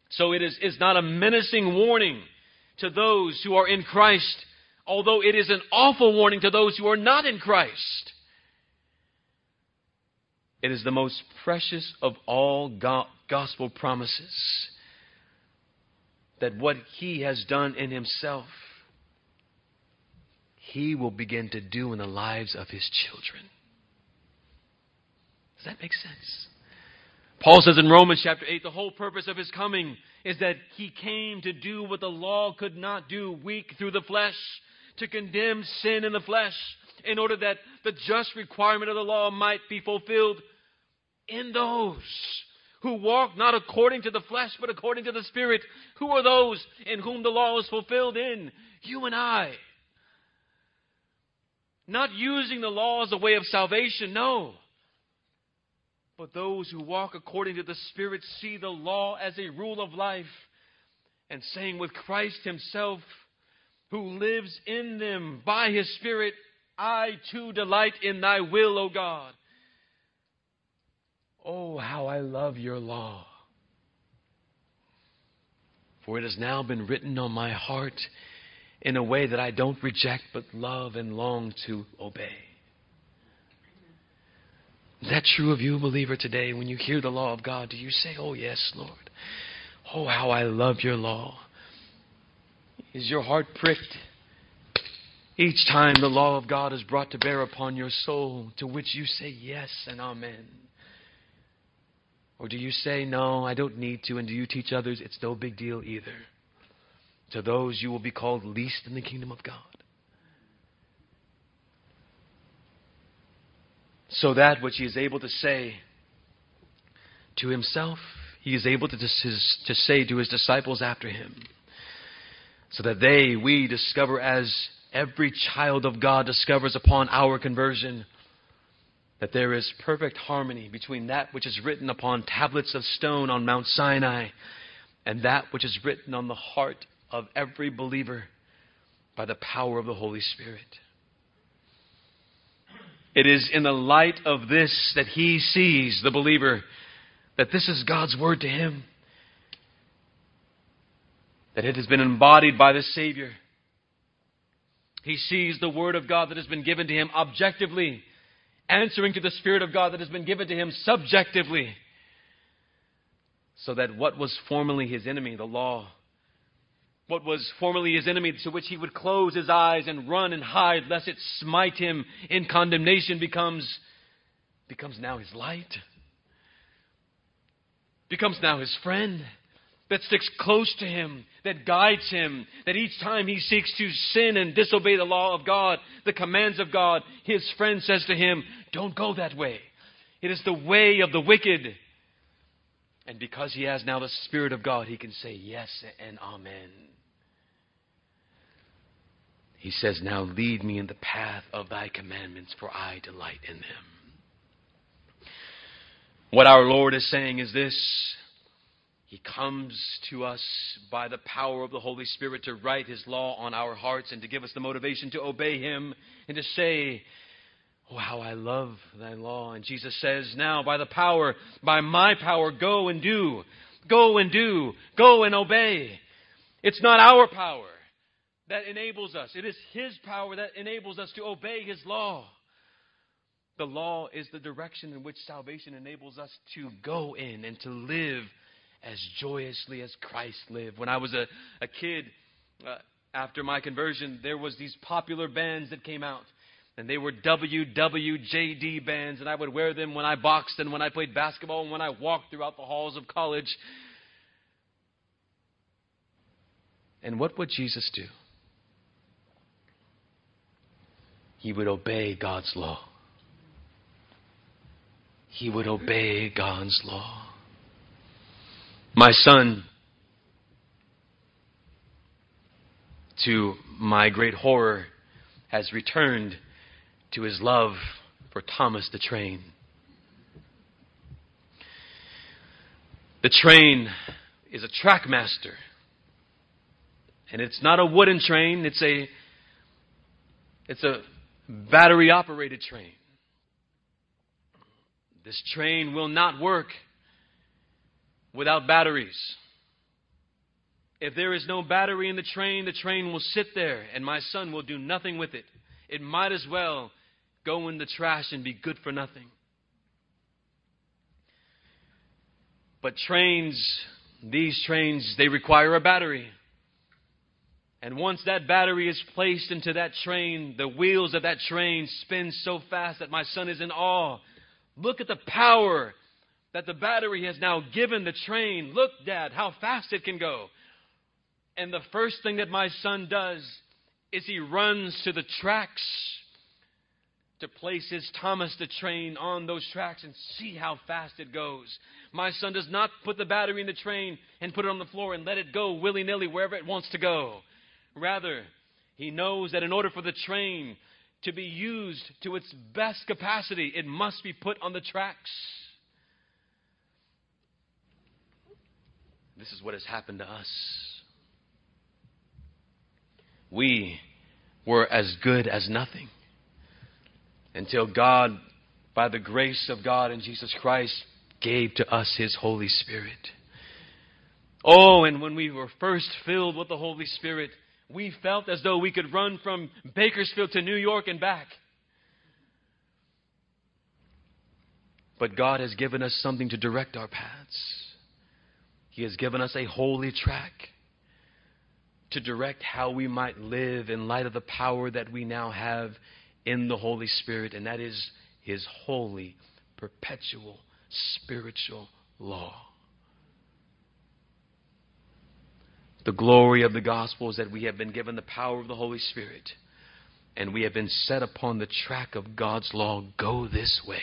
So it is, is not a menacing warning to those who are in Christ, although it is an awful warning to those who are not in Christ. It is the most precious of all gospel promises that what He has done in Himself, He will begin to do in the lives of His children. Does that make sense? Paul says in Romans chapter 8, the whole purpose of his coming is that he came to do what the law could not do, weak through the flesh, to condemn sin in the flesh, in order that the just requirement of the law might be fulfilled in those who walk not according to the flesh, but according to the Spirit. Who are those in whom the law is fulfilled in? You and I. Not using the law as a way of salvation, no. But those who walk according to the Spirit see the law as a rule of life and saying with Christ Himself, who lives in them by His Spirit, I too delight in Thy will, O God. Oh, how I love your law. For it has now been written on my heart in a way that I don't reject but love and long to obey. Is that true of you, believer, today? When you hear the law of God, do you say, Oh, yes, Lord? Oh, how I love your law. Is your heart pricked each time the law of God is brought to bear upon your soul, to which you say yes and amen? Or do you say, No, I don't need to, and do you teach others it's no big deal either? To those you will be called least in the kingdom of God. So that which he is able to say to himself, he is able to, to say to his disciples after him, so that they, we, discover as every child of God discovers upon our conversion that there is perfect harmony between that which is written upon tablets of stone on Mount Sinai and that which is written on the heart of every believer by the power of the Holy Spirit. It is in the light of this that he sees, the believer, that this is God's word to him, that it has been embodied by the Savior. He sees the word of God that has been given to him objectively, answering to the Spirit of God that has been given to him subjectively, so that what was formerly his enemy, the law, what was formerly his enemy, to which he would close his eyes and run and hide, lest it smite him in condemnation, becomes, becomes now his light, becomes now his friend that sticks close to him, that guides him, that each time he seeks to sin and disobey the law of God, the commands of God, his friend says to him, Don't go that way. It is the way of the wicked. And because he has now the Spirit of God, he can say yes and amen. He says, Now lead me in the path of thy commandments, for I delight in them. What our Lord is saying is this He comes to us by the power of the Holy Spirit to write His law on our hearts and to give us the motivation to obey Him and to say, Oh, how I love thy law. And Jesus says, Now, by the power, by my power, go and do. Go and do. Go and obey. It's not our power that enables us. It is His power that enables us to obey His law. The law is the direction in which salvation enables us to go in and to live as joyously as Christ lived. When I was a, a kid, uh, after my conversion, there was these popular bands that came out. And they were WWJD bands, and I would wear them when I boxed and when I played basketball and when I walked throughout the halls of college. And what would Jesus do? he would obey God's law. He would obey God's law. My son, to my great horror, has returned to his love for Thomas the train. The train is a track master. And it's not a wooden train, it's a it's a battery operated train. This train will not work without batteries. If there is no battery in the train, the train will sit there and my son will do nothing with it. It might as well go in the trash and be good for nothing. But trains, these trains, they require a battery. And once that battery is placed into that train, the wheels of that train spin so fast that my son is in awe. Look at the power that the battery has now given the train. Look, Dad, how fast it can go. And the first thing that my son does is he runs to the tracks to place his Thomas the train on those tracks and see how fast it goes. My son does not put the battery in the train and put it on the floor and let it go willy nilly wherever it wants to go. Rather, he knows that in order for the train to be used to its best capacity, it must be put on the tracks. This is what has happened to us. We were as good as nothing until God, by the grace of God and Jesus Christ, gave to us His Holy Spirit. Oh, and when we were first filled with the Holy Spirit, we felt as though we could run from Bakersfield to New York and back. But God has given us something to direct our paths. He has given us a holy track to direct how we might live in light of the power that we now have in the Holy Spirit, and that is His holy, perpetual, spiritual law. The glory of the gospel is that we have been given the power of the Holy Spirit and we have been set upon the track of God's law. Go this way.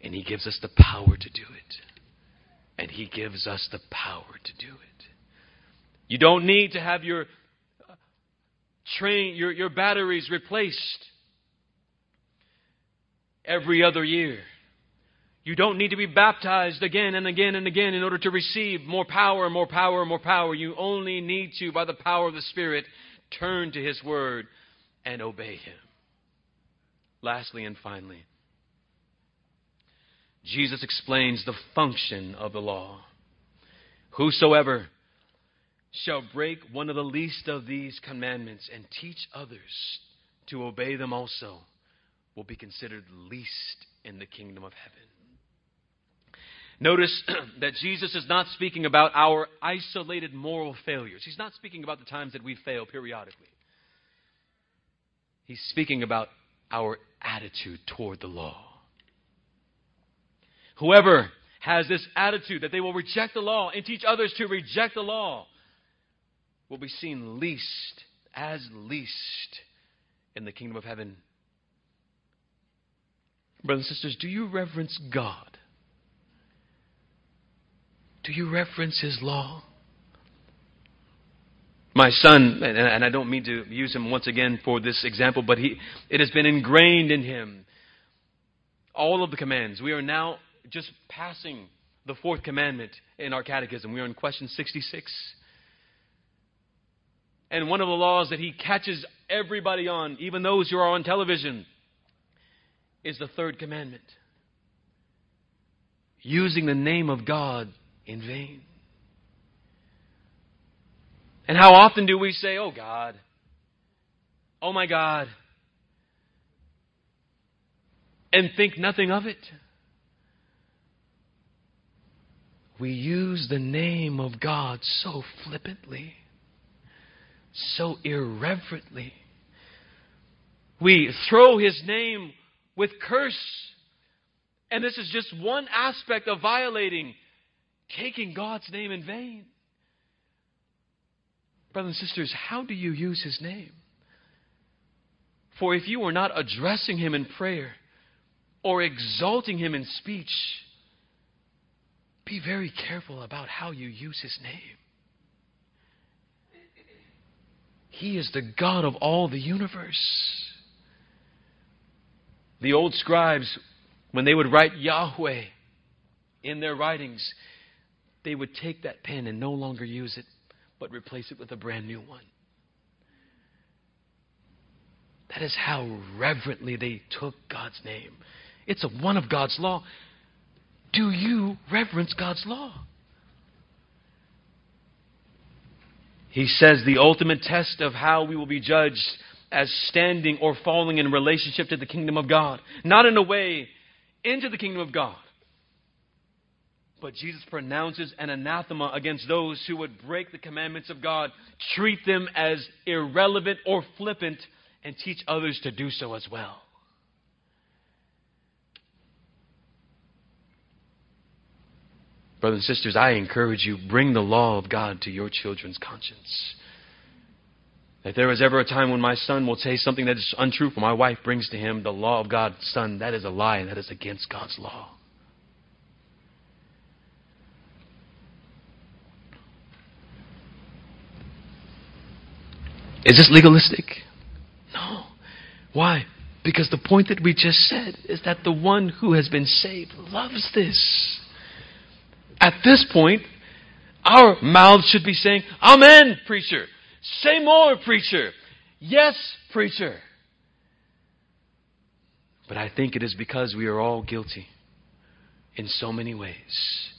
And He gives us the power to do it. And He gives us the power to do it. You don't need to have your train, your, your batteries replaced every other year. You don't need to be baptized again and again and again in order to receive more power, more power, more power. You only need to, by the power of the Spirit, turn to His Word and obey Him. lastly and finally, Jesus explains the function of the law. Whosoever shall break one of the least of these commandments and teach others to obey them also will be considered least in the kingdom of heaven. Notice that Jesus is not speaking about our isolated moral failures. He's not speaking about the times that we fail periodically. He's speaking about our attitude toward the law. Whoever has this attitude that they will reject the law and teach others to reject the law will be seen least, as least, in the kingdom of heaven. Brothers and sisters, do you reverence God? Do you reverence His law? My son, and I don't mean to use him once again for this example, but he, it has been ingrained in him. All of the commands. We are now just passing the fourth commandment in our catechism. We are in question 66. And one of the laws that he catches everybody on, even those who are on television, is the third commandment using the name of God in vain. And how often do we say, Oh God, oh my God, and think nothing of it? We use the name of God so flippantly, so irreverently. We throw his name with curse. And this is just one aspect of violating, taking God's name in vain. Brothers and sisters, how do you use his name? For if you are not addressing him in prayer or exalting him in speech, be very careful about how you use his name. He is the God of all the universe. The old scribes, when they would write Yahweh in their writings, they would take that pen and no longer use it, but replace it with a brand new one. That is how reverently they took God's name. It's a one of God's law. Do you reverence God's law? He says the ultimate test of how we will be judged as standing or falling in relationship to the kingdom of God. Not in a way into the kingdom of God. But Jesus pronounces an anathema against those who would break the commandments of God, treat them as irrelevant or flippant, and teach others to do so as well. Brothers and sisters, I encourage you, bring the law of God to your children's conscience. If there is ever a time when my son will say something that is untruthful, my wife brings to him the law of God, son, that is a lie and that is against God's law. Is this legalistic? No. Why? Because the point that we just said is that the one who has been saved loves this. At this point, our mouths should be saying, Amen, preacher. Say more, preacher. Yes, preacher. But I think it is because we are all guilty in so many ways.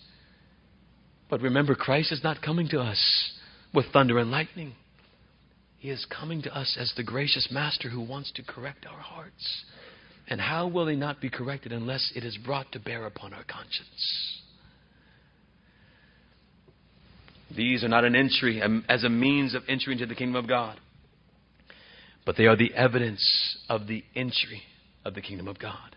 But remember, Christ is not coming to us with thunder and lightning. He is coming to us as the gracious Master who wants to correct our hearts. And how will they not be corrected unless it is brought to bear upon our conscience? These are not an entry um, as a means of entry into the kingdom of God, but they are the evidence of the entry of the kingdom of God.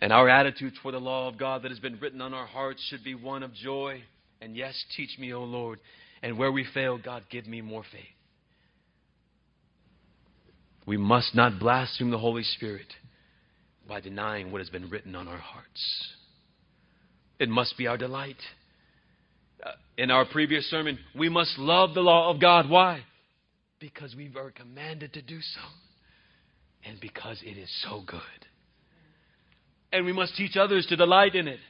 And our attitude toward the law of God that has been written on our hearts should be one of joy. And yes, teach me, O Lord. And where we fail, God, give me more faith. We must not blaspheme the Holy Spirit by denying what has been written on our hearts. It must be our delight Uh, in our previous sermon, we must love the law of God. Why? Because we are commanded to do so. And because it is so good. And we must teach others to delight in it.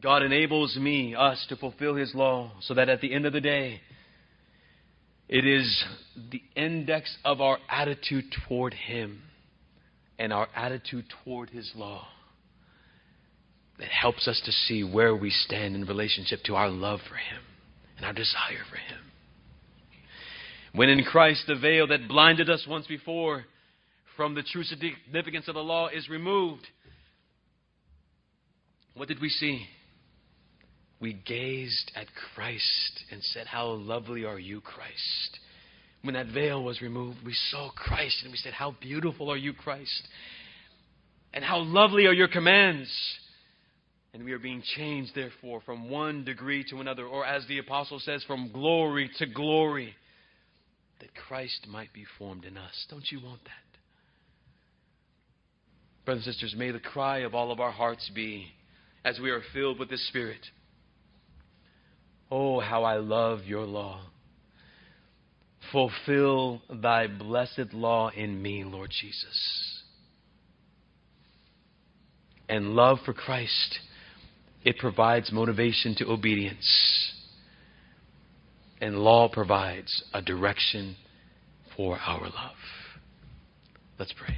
God enables me, us, to fulfill His law so that at the end of the day, It is the index of our attitude toward Him and our attitude toward His law that helps us to see where we stand in relationship to our love for Him and our desire for Him. When in Christ the veil that blinded us once before from the true significance of the law is removed, what did we see? We gazed at Christ and said, How lovely are you, Christ. When that veil was removed, we saw Christ and we said, How beautiful are you, Christ. And how lovely are your commands. And we are being changed, therefore, from one degree to another, or as the apostle says, from glory to glory, that Christ might be formed in us. Don't you want that? Brothers and sisters, may the cry of all of our hearts be, as we are filled with the Spirit, Oh, how I love your law. Fulfill thy blessed law in me, Lord Jesus. And love for Christ, it provides motivation to obedience. And law provides a direction for our love. Let's pray.